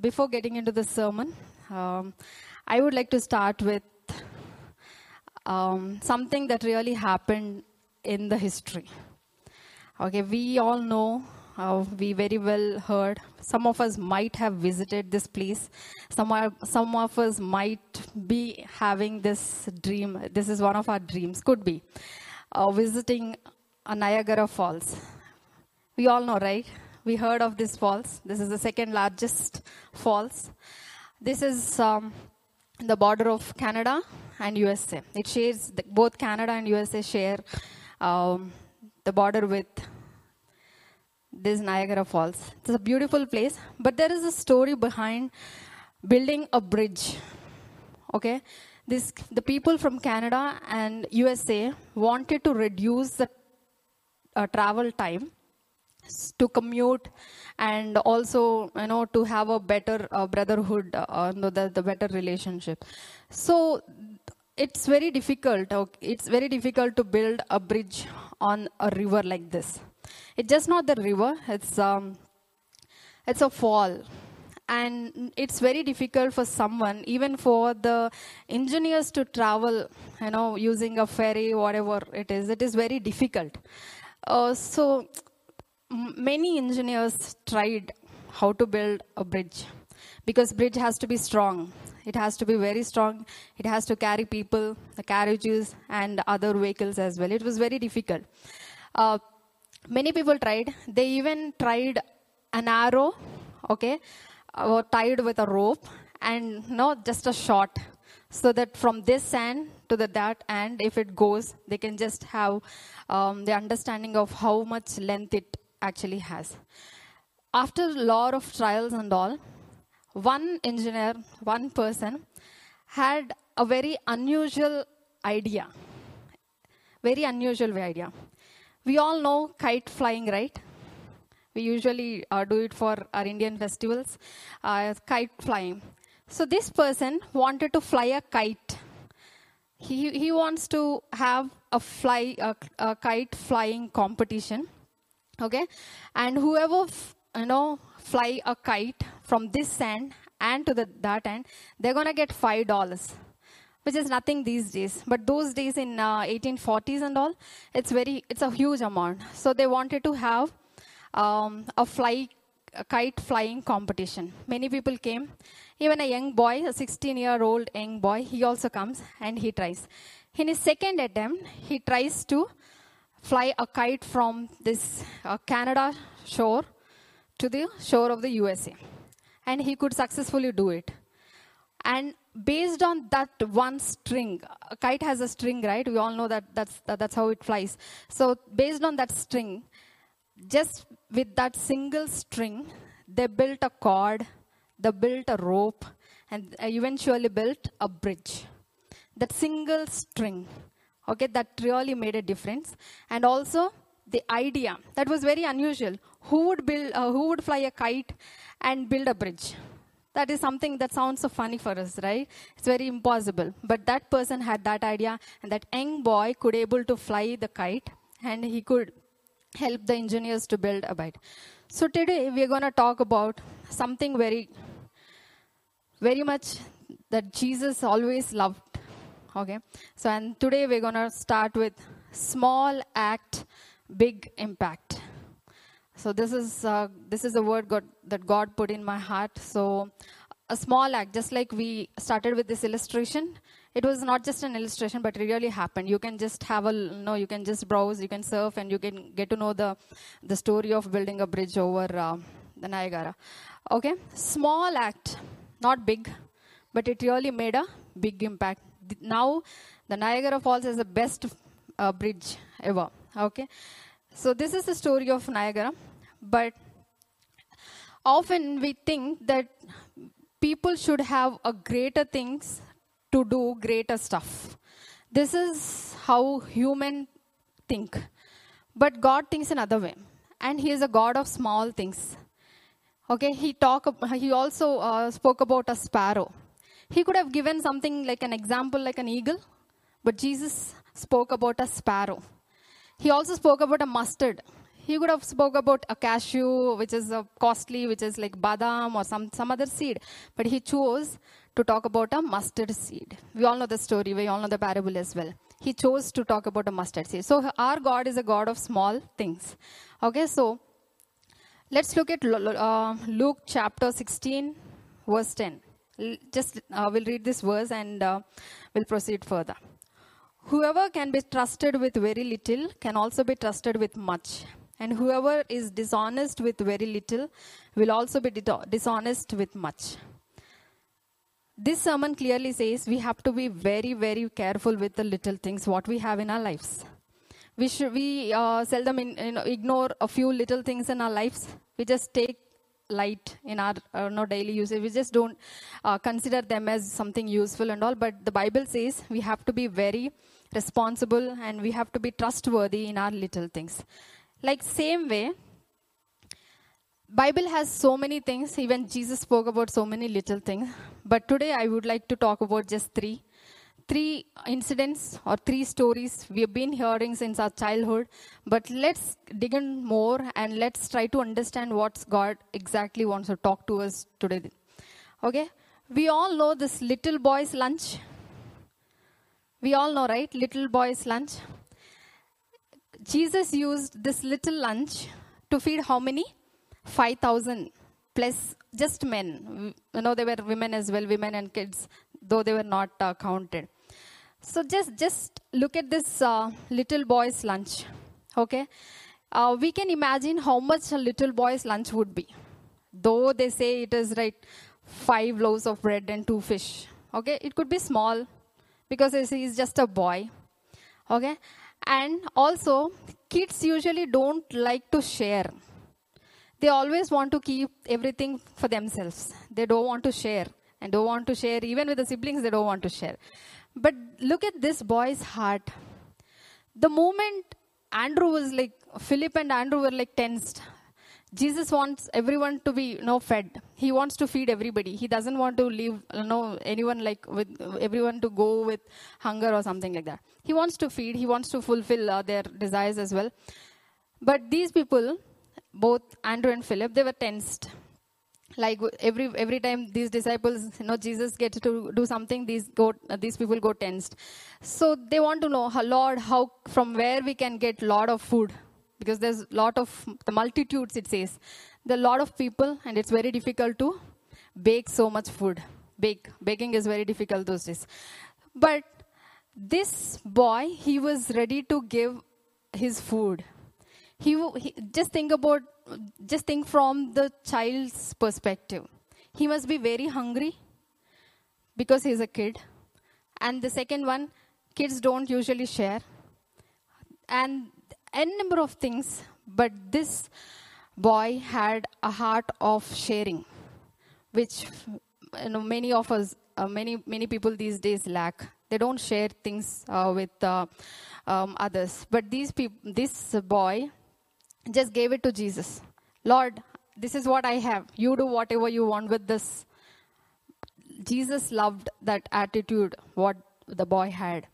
before getting into the sermon, um, I would like to start with um, something that really happened in the history. Okay, we all know, uh, we very well heard. Some of us might have visited this place. Some, are, some of us might be having this dream. This is one of our dreams, could be. Uh, visiting Niagara Falls. We all know, right? We heard of this falls. This is the second largest falls. This is um, the border of Canada and USA. It shares the, both Canada and USA share um, the border with this Niagara Falls. It's a beautiful place, but there is a story behind building a bridge. Okay, this the people from Canada and USA wanted to reduce the uh, travel time to commute and also you know to have a better uh, brotherhood uh, the, the better relationship. So it's very difficult it's very difficult to build a bridge on a river like this. It's just not the river it's um, it's a fall. And it's very difficult for someone even for the engineers to travel you know using a ferry whatever it is it is very difficult. Uh, so many engineers tried how to build a bridge. Because bridge has to be strong. It has to be very strong. It has to carry people the carriages and other vehicles as well. It was very difficult. Uh, many people tried. They even tried an arrow okay or tied with a rope and not just a shot. So that from this end to the that end if it goes they can just have um, the understanding of how much length it actually has. After a lot of trials and all, one engineer, one person, had a very unusual idea. Very unusual idea. We all know kite flying, right? We usually uh, do it for our Indian festivals, uh, kite flying. So this person wanted to fly a kite. He, he wants to have a fly a, a kite flying competition okay? And whoever you know fly a kite from this end and to the that end they're to get five dollars which is nothing these days. But those days in uh, 1840s and all it's very it's a huge amount. So they wanted to have um, a fly a kite flying competition. Many people came. Even a young boy a 16 year old young boy he also comes and he tries. In his second attempt he tries to fly a kite from this uh, Canada shore to the shore of the USA. And he could successfully do it. And based on that one string, a kite has a string, right? We all know that that's, that, that's how it flies. So, based on that string, just with that single string, they built a cord, they built a rope, and eventually built a bridge. That single string okay that really made a difference. And also the idea that was very unusual. Who would build uh, who would fly a kite and build a bridge? That is something that sounds so funny for us right? It's very impossible. But that person had that idea and that young boy could able to fly the kite and he could help the engineers to build a bite. So today we're going to talk about something very very much that jesus always loved Okay. So, and today we're going to start with small act, big impact. So this is uh, this is a word God, that God put in my heart. So a small act, just like we started with this illustration, it was not just an illustration, but it really happened. You can just have a you know, you can just browse, you can surf, and you can get to know the the story of building a bridge over uh, the Niagara. Okay, small act, not big, but it really made a big impact now the Niagara Falls is the best uh, bridge ever. Okay, so this is the story of Niagara, but often we think that people should have a greater things to do greater stuff. This is how human think, but God thinks another way, and He is a God of small things. Okay, He talk. He also uh, spoke about a sparrow he could have given something like an example, like an eagle, but Jesus spoke about a sparrow. He also spoke about a mustard. He could have spoke about a cashew, which is uh, costly, which is like badam or some, some other seed. But he chose to talk about a mustard seed. We all know the story. We all know the parable as well. He chose to talk about a mustard seed. So our God is a God of small things. Okay, so let's look at uh, Luke chapter 16, verse 10. Just uh, we'll read this verse and uh, we'll proceed further. Whoever can be trusted with very little can also be trusted with much. And whoever is dishonest with very little will also be dishonest with much. This sermon clearly says we have to be very, very careful with the little things what we have in our lives. We should we uh, seldom in, know, ignore a few little things in our lives. We just take light in our uh, no daily usage. We just don't uh, consider them as something useful and all. But the Bible says we have to be very responsible and we have to be trustworthy in our little things. Like same way, Bible has so many things. Even Jesus spoke about so many little things. But today I would like to talk about just three. Three incidents or three stories we have been hearing since our childhood. But let's dig in more and let's try to understand what God exactly wants to talk to us today. Okay? We all know this little boy's lunch. We all know, right? Little boy's lunch. Jesus used this little lunch to feed how many? 5,000 plus just men. You know, there were women as well, women and kids, though they were not uh, counted. So just just look at this uh, little boy's lunch. Okay, uh, we can imagine how much a little boy's lunch would be. Though they say it is right, five loaves of bread and two fish. Okay, it could be small because he's just a boy. Okay, and also kids usually don't like to share they always want to keep everything for themselves. They don't want to share and don't want to share. Even with the siblings, they don't want to share. But look at this boy's heart. The moment Andrew was like, Philip and Andrew were like tensed. Jesus wants everyone to be you know fed. He wants to feed everybody. He doesn't want to leave you know anyone like with everyone to go with hunger or something like that. He wants to feed. He wants to fulfill uh, their desires as well. But these people both Andrew and Philip, they were tensed. Like every every time these disciples, you know, Jesus gets to do something, these go these people go tensed. So they want to know, Lord, how from where we can get lot of food, because there's lot of the multitudes. It says there are lot of people, and it's very difficult to bake so much food. Bake baking is very difficult those days. But this boy, he was ready to give his food he, he just think about just think from the child's perspective. He must be very hungry because he's a kid. And the second one kids don't usually share. And n number of things but this boy had a heart of sharing which you know many of us uh, many many people these days lack. They don't share things uh, with uh, um, others. But these people this boy just gave it to Jesus. Lord, this is what I have. You do whatever you want with this. Jesus loved that attitude, what the boy had.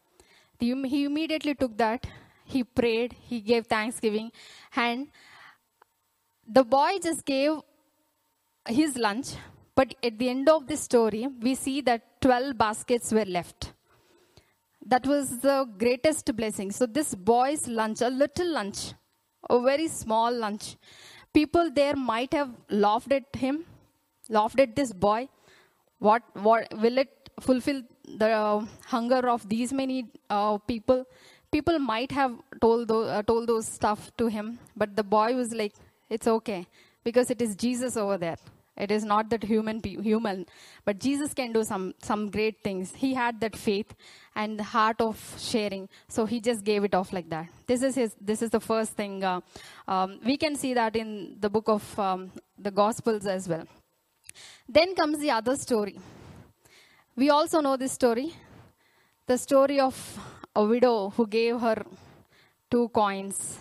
He immediately took that, he prayed, he gave thanksgiving, and the boy just gave his lunch. But at the end of the story, we see that 12 baskets were left. That was the greatest blessing. So, this boy's lunch, a little lunch, a very small lunch. People there might have laughed at him, laughed at this boy. What, what will it fulfill the uh, hunger of these many uh, people? People might have told those, uh, told those stuff to him, but the boy was like, "It's okay because it is Jesus over there." It is not that human, human, but Jesus can do some, some great things. He had that faith and the heart of sharing, so he just gave it off like that. This is his. This is the first thing. Uh, um, we can see that in the book of um, the Gospels as well. Then comes the other story. We also know this story, the story of a widow who gave her two coins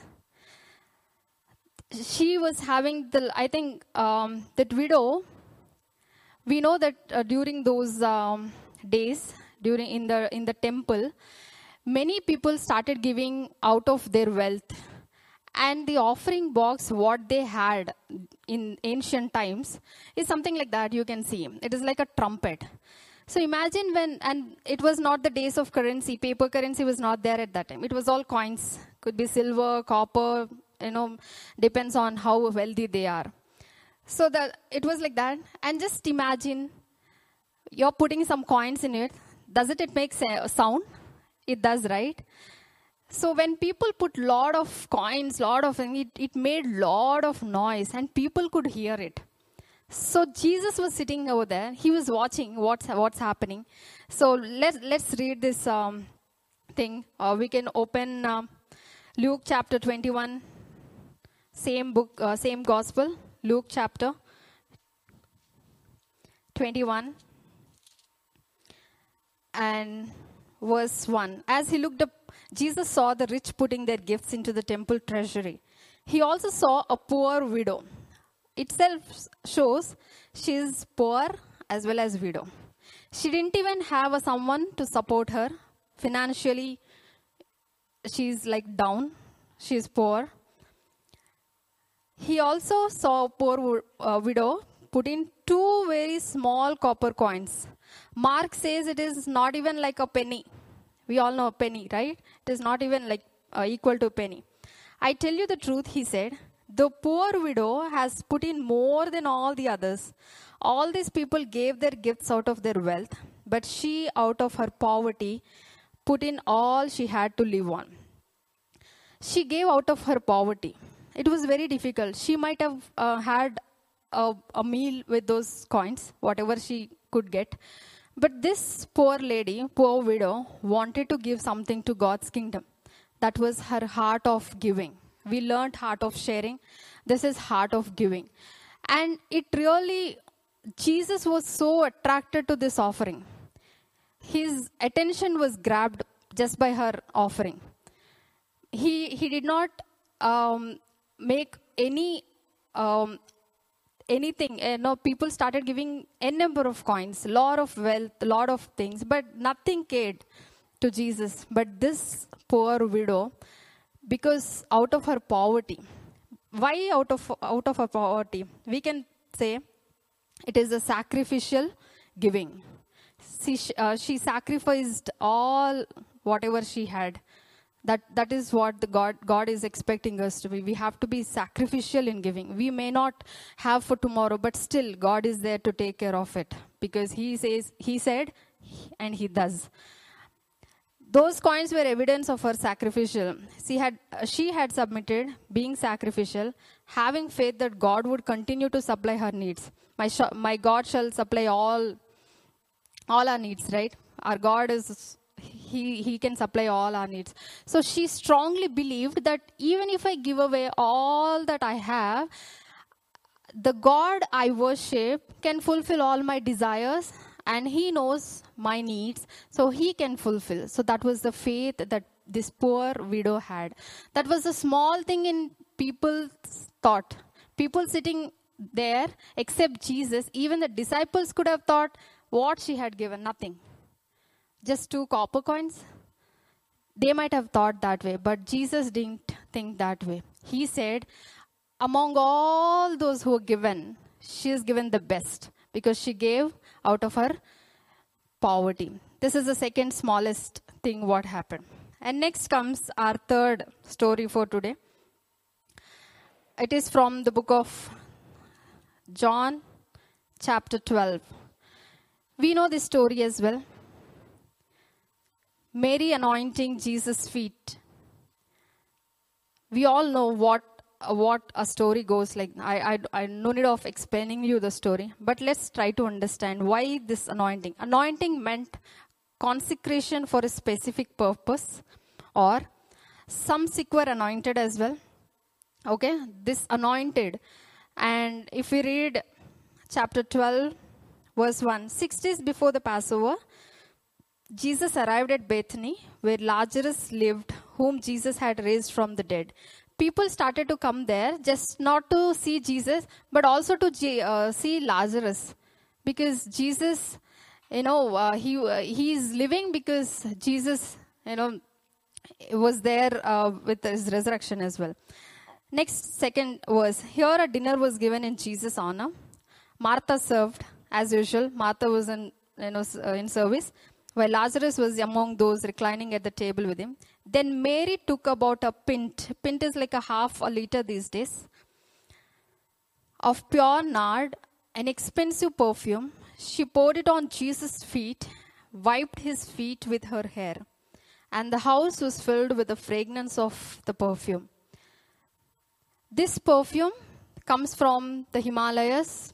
she was having the, I think, um, that widow, we know that uh, during those um, days, during in the in the temple, many people started giving out of their wealth, and the offering box what they had in ancient times is something like that you can see. It is like a trumpet. So imagine when and it was not the days of currency. Paper currency was not there at that time. It was all coins. Could be silver copper you know depends on how wealthy they are so that it was like that and just imagine you're putting some coins in it does it, it make a sound it does right so when people put lot of coins, lot of it, it made lot of noise, and people could hear it. So Jesus was sitting over there. He was watching what's what's happening. So let's let's read this um, thing. Uh, we can open uh, Luke chapter 21, same book, uh, same gospel. Luke chapter 21 and verse 1. As he looked up Jesus saw the rich putting their gifts into the temple treasury. He also saw a poor widow. Itself shows she is poor as well as widow. She didn't even have a someone to support her financially. She's like down. She's poor. He also saw a poor uh, widow put in two very small copper coins. Mark says it is not even like a penny. We all know a penny, right? It is not even like uh, equal to a penny. I tell you the truth, he said. The poor widow has put in more than all the others. All these people gave their gifts out of their wealth, but she, out of her poverty, put in all she had to live on. She gave out of her poverty. It was very difficult. She might have uh, had a, a meal with those coins, whatever she could get. But this poor lady, poor widow, wanted to give something to God's kingdom. That was her heart of giving. We learned heart of sharing. This is heart of giving. And it really, Jesus was so attracted to this offering. His attention was grabbed just by her offering. He, he did not um, make any um, anything you know people started giving a number of coins lot of wealth lot of things but nothing cared to jesus. But this poor widow because out of her poverty why out of out of her poverty? We can say it is a sacrificial giving. She, uh, she sacrificed all whatever she had that that is what the god god is expecting us to be. We have to be sacrificial in giving. We may not have for tomorrow but still god is there to take care of it because he says he said and he does. Those coins were evidence of her sacrificial. She had she had submitted being sacrificial having faith that god would continue to supply her needs. My sh- my god shall supply all all our needs right? Our god is he, he can supply all our needs. So she strongly believed that even if I give away all that I have, the God I worship can fulfill all my desires and he knows my needs, so he can fulfill. So that was the faith that this poor widow had. That was a small thing in people's thought. People sitting there, except Jesus, even the disciples could have thought what she had given, nothing just two copper coins? They might have thought that way, but Jesus didn't think that way. He said, Among all those who were given, she is given the best because she gave out of her poverty. This is the second smallest thing what happened. And next comes our third story for today. It is from the book of John, chapter 12. We know this story as well. Mary anointing Jesus' feet. We all know what what a story goes like. I, I, I no need of explaining you the story, but let's try to understand why this anointing. Anointing meant consecration for a specific purpose, or some sick were anointed as well. Okay, this anointed, and if we read chapter 12, verse 1, six days before the Passover, Jesus arrived at Bethany, where Lazarus lived, whom Jesus had raised from the dead. People started to come there just not to see Jesus, but also to uh, see Lazarus, because Jesus, you know, uh, he uh, he is living because Jesus, you know, was there uh, with his resurrection as well. Next, second verse. Here a dinner was given in Jesus' honor. Martha served, as usual. Martha was in, you know, uh, in service, while Lazarus was among those reclining at the table with him. Then Mary took about a pint. Pint is like a half a liter these days of pure nard, an expensive perfume. She poured it on Jesus' feet, wiped his feet with her hair, and the house was filled with the fragrance of the perfume. This perfume comes from the Himalayas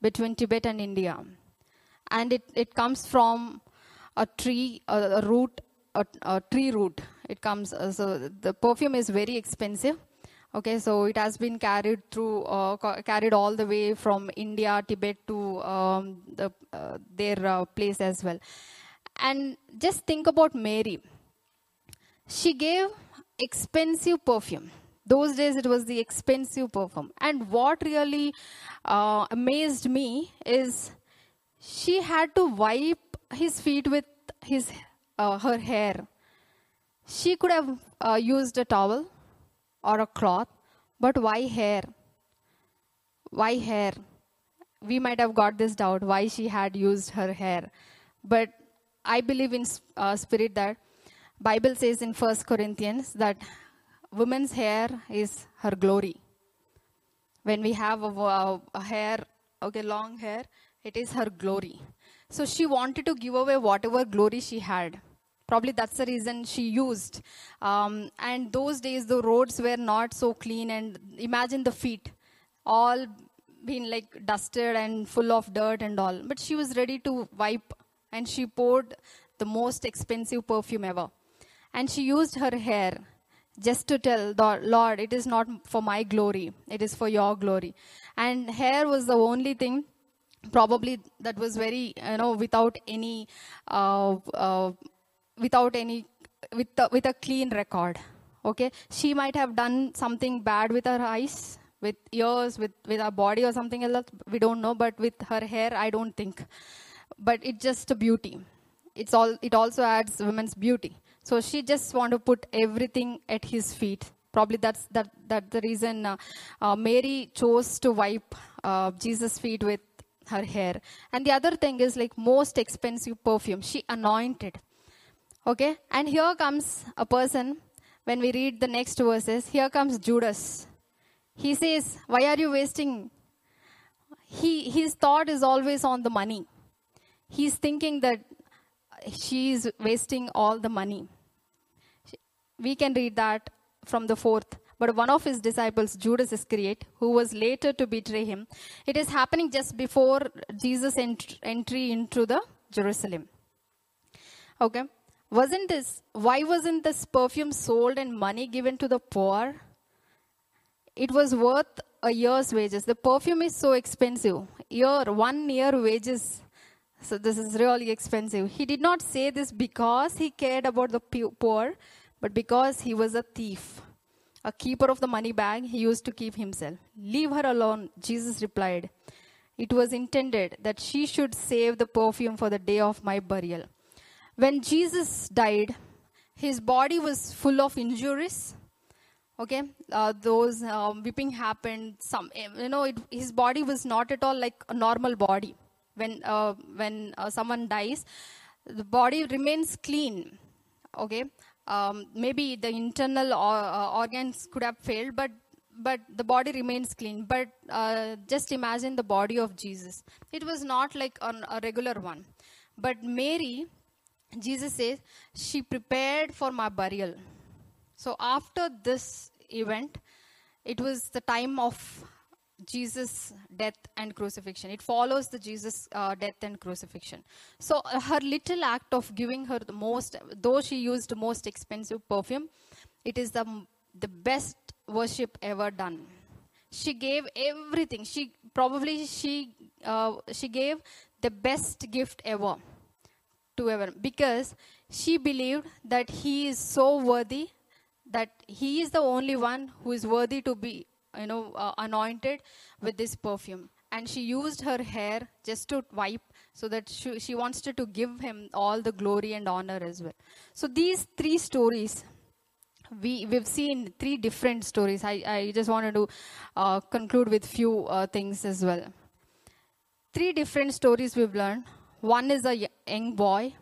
between Tibet and India. And it, it comes from a tree, a, root, a, a tree root. It comes, uh, so the perfume is very expensive. Okay, so it has been carried through, uh, carried all the way from India, Tibet to um, the, uh, their uh, place as well. And just think about Mary she gave expensive perfume those days it was the expensive perfume and what really uh, amazed me is she had to wipe his feet with his uh, her hair. She could have uh, used a towel or a cloth but why hair? Why hair? We might have got this doubt why she had used her hair. But i believe in uh, spirit that bible says in First corinthians that woman's hair is her glory. When we have a, a, a hair okay long hair it is her glory so she wanted to give away whatever glory she had. Probably that's the reason she used. Um, and those days the roads were not so clean and imagine the feet all been like dusted and full of dirt and all. But she was ready to wipe and she poured the most expensive perfume ever. And she used her hair just to tell the lord it is not for my glory. It is for your glory. And hair was the only thing probably that was very you know without any uh, uh, without any with a, with a clean record okay? She might have done something bad with her eyes with ears with with her body or something else we don't know but with her hair i don't think. But it's just a beauty. It's all it also adds women's beauty. So she just want to put everything at his feet. Probably that's that that the reason uh, uh, mary chose to wipe uh, jesus feet with her hair. And the other thing is like most expensive perfume. She anointed. Okay? And here comes a person when we read the next verses here comes judas. He says why are you wasting? He his thought is always on the money. He's thinking that she is wasting all the money. We can read that from the fourth but one of his disciples judas iscariot who was later to betray him it is happening just before jesus ent- entry into the jerusalem. Okay? Wasn't this why wasn't this perfume sold and money given to the poor? It was worth a year's wages. The perfume is so expensive. Year one year wages so this is really expensive. He did not say this because he cared about the poor but because he was a thief a keeper of the money bag he used to keep himself. Leave her alone jesus replied. It was intended that she should save the perfume for the day of my burial. When jesus died his body was full of injuries. Okay uh, those um, whipping happened some you know it, his body was not at all like a normal body. When uh, when uh, someone dies the body remains clean. Okay um, maybe the internal or, uh, organs could have failed but but the body remains clean. But uh, just imagine the body of jesus. It was not like an, a regular one. But mary jesus says she prepared for my burial. So after this event, it was the time of Jesus' death and crucifixion. It follows the Jesus' uh, death and crucifixion. So uh, her little act of giving her the most, though she used most expensive perfume, it is the the best worship ever done. She gave everything. She probably she uh, she gave the best gift ever to ever because she believed that he is so worthy that he is the only one who is worthy to be you know uh, anointed with this perfume and she used her hair just to wipe so that she, she wants to, to give him all the glory and honor as well so these three stories we we've seen three different stories. I, I just wanted to uh, conclude with few uh, things as well. Three different stories we've learned. One is a young boy,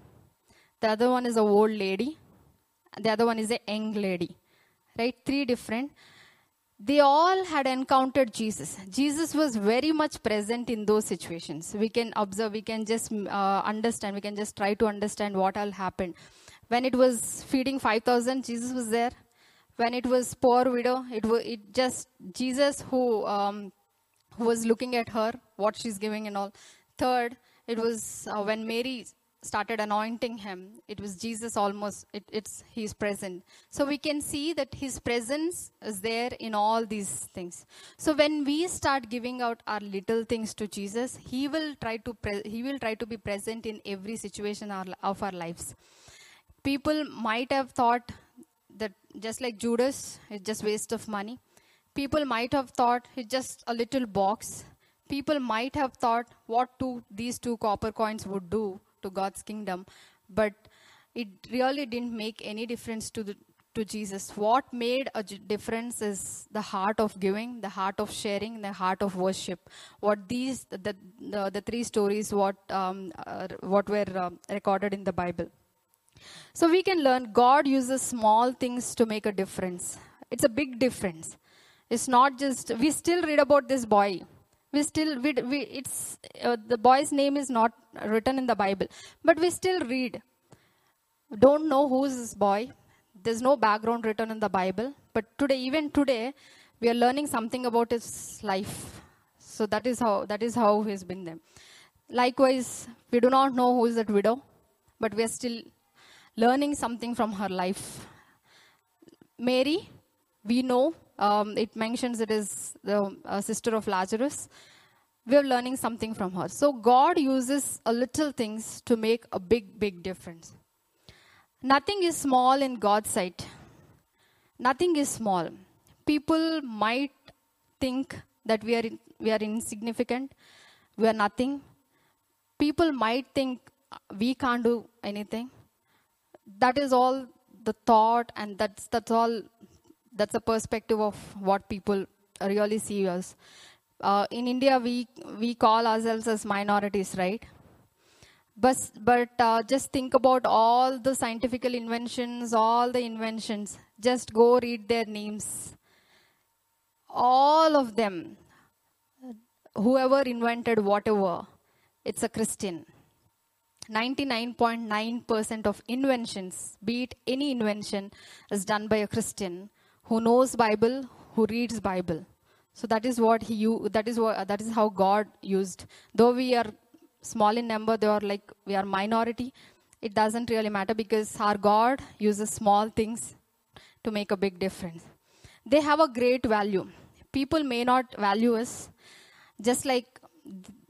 the other one is a old lady, the other one is a young lady. Right? Three different. They all had encountered Jesus. Jesus was very much present in those situations. We can observe, we can just uh, understand, we can just try to understand what all happened. When it was feeding 5,000, Jesus was there. When it was poor widow, it was it just Jesus who um, who was looking at her, what she's giving and all. Third, it was uh, when Mary started anointing him. It was Jesus almost. It, it's he's present. So we can see that his presence is there in all these things. So when we start giving out our little things to Jesus, he will try to pre- he will try to be present in every situation of our lives people might have thought that just like Judas, it's just waste of money. People might have thought it's just a little box. People might have thought what two these two copper coins would do to God's kingdom, but it really didn't make any difference to the, to Jesus. What made a difference is the heart of giving, the heart of sharing, the heart of worship. What these the the, the three stories what um, uh, what were um, recorded in the Bible. So we can learn God uses small things to make a difference. It's a big difference. It's not just we still read about this boy. We still we, we it's uh, the boy's name is not written in the Bible, but we still read. Don't know who's this boy. There's no background written in the Bible, but today even today we are learning something about his life. So that is how that is how he's been there. Likewise, we do not know who is that widow, but we are still learning something from her life. Mary, we know um, it mentions it is the uh, sister of Lazarus. We are learning something from her. So God uses a little things to make a big, big difference. Nothing is small in God's sight. Nothing is small. People might think that we are in, we are insignificant, we are nothing. People might think we can't do anything that is all the thought and that's that's all that's a perspective of what people really see us. Uh, in india we we call ourselves as minorities right? But but uh, just think about all the scientific inventions all the inventions. Just go read their names. All of them whoever invented whatever it's a christian. 99.9% of inventions, be it any invention, is done by a Christian who knows Bible, who reads Bible. So that is what he that is what that is how God used. Though we are small in number, they are like we are minority. It doesn't really matter because our God uses small things to make a big difference. They have a great value. People may not value us, just like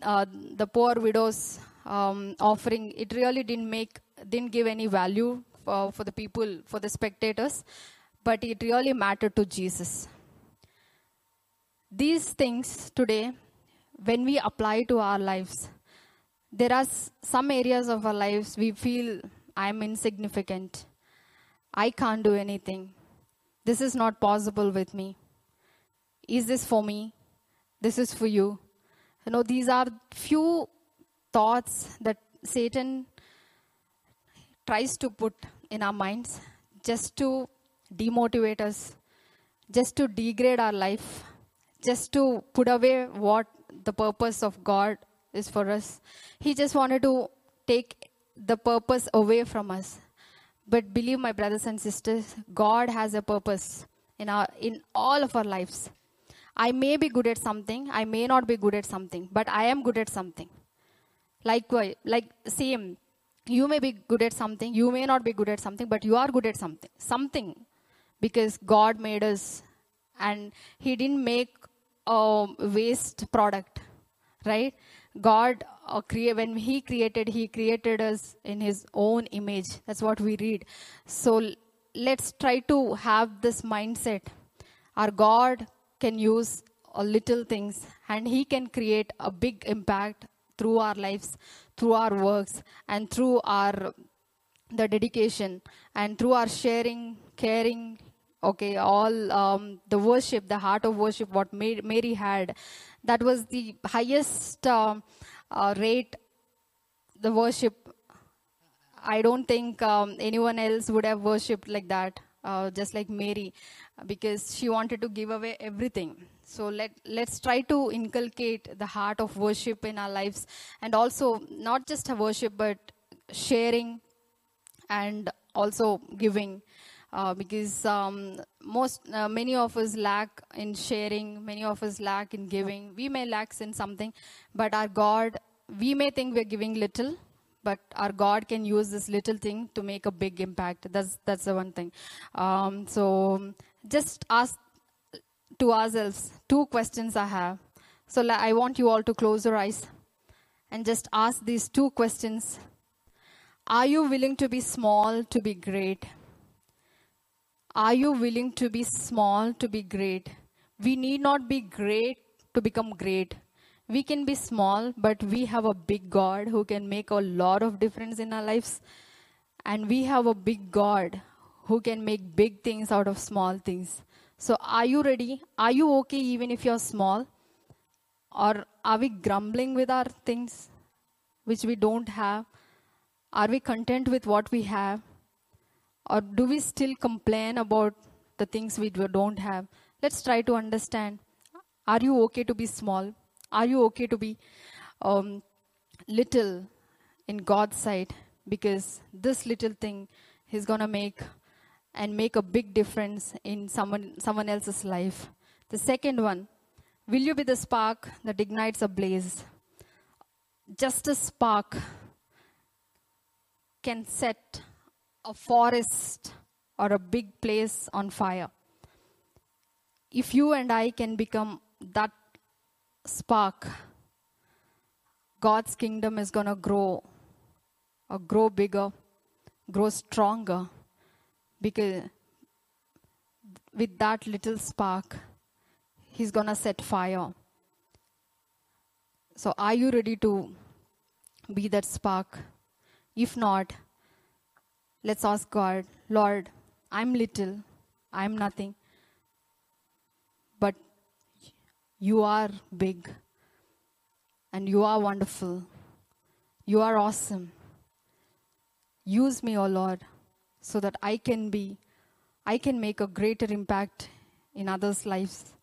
uh, the poor widows um, offering, it really didn't make, didn't give any value for, for the people, for the spectators, but it really mattered to Jesus. These things today, when we apply to our lives, there are some areas of our lives we feel I'm insignificant. I can't do anything. This is not possible with me. Is this for me? This is for you. You know, these are few thoughts that Satan tries to put in our minds just to demotivate us, just to degrade our life, just to put away what the purpose of God is for us. He just wanted to take the purpose away from us. But believe my brothers and sisters, God has a purpose in our in all of our lives. I may be good at something, I may not be good at something, but I am good at something. Likewise, like same, you may be good at something, you may not be good at something, but you are good at something. Something. Because God made us and He didn't make a waste product, right? God uh, create when He created, He created us in His own image. That's what we read. So let's try to have this mindset. Our God can use little things and He can create a big impact through our lives, through our works, and through our the dedication and through our sharing, caring, Okay, all um, the worship, the heart of worship, what Ma- Mary had, that was the highest um, uh, rate, the worship. I don't think um, anyone else would have worshipped like that, uh, just like Mary, because she wanted to give away everything. So let let's try to inculcate the heart of worship in our lives, and also not just worship, but sharing and also giving uh, because um, most uh, many of us lack in sharing many of us lack in giving. We may lack in something but our god we may think we're giving little but our god can use this little thing to make a big impact. That's that's the one thing. Um, so just ask to ourselves two questions i have. So i want you all to close your eyes and just ask these two questions. Are you willing to be small to be great? Are you willing to be small to be great? We need not be great to become great. We can be small, but we have a big God who can make a lot of difference in our lives. And we have a big God who can make big things out of small things. So, are you ready? Are you okay even if you're small? Or are we grumbling with our things which we don't have? Are we content with what we have? Or do we still complain about the things we do- don't have? Let's try to understand. Are you okay to be small? Are you okay to be um, little in God's sight? Because this little thing is going to make and make a big difference in someone, someone else's life. The second one, will you be the spark that ignites a blaze? Just a spark can set a forest or a big place on fire. If you and I can become that spark, God's kingdom is going to grow or grow bigger, grow stronger because with that little spark, He's going to set fire. So, are you ready to be that spark? If not, let's ask God, Lord, I'm little, I'm nothing, but you are big, and you are wonderful, you are awesome. Use me, O Lord, so that I can be, I can make a greater impact in others' lives.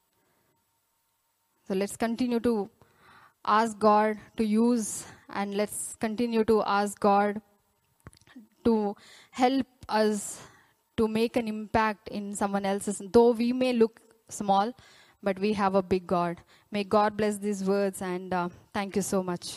So let's continue to ask God to use and let's continue to ask God to help us to make an impact in someone else's. Though we may look small, but we have a big God. May God bless these words and uh, thank you so much.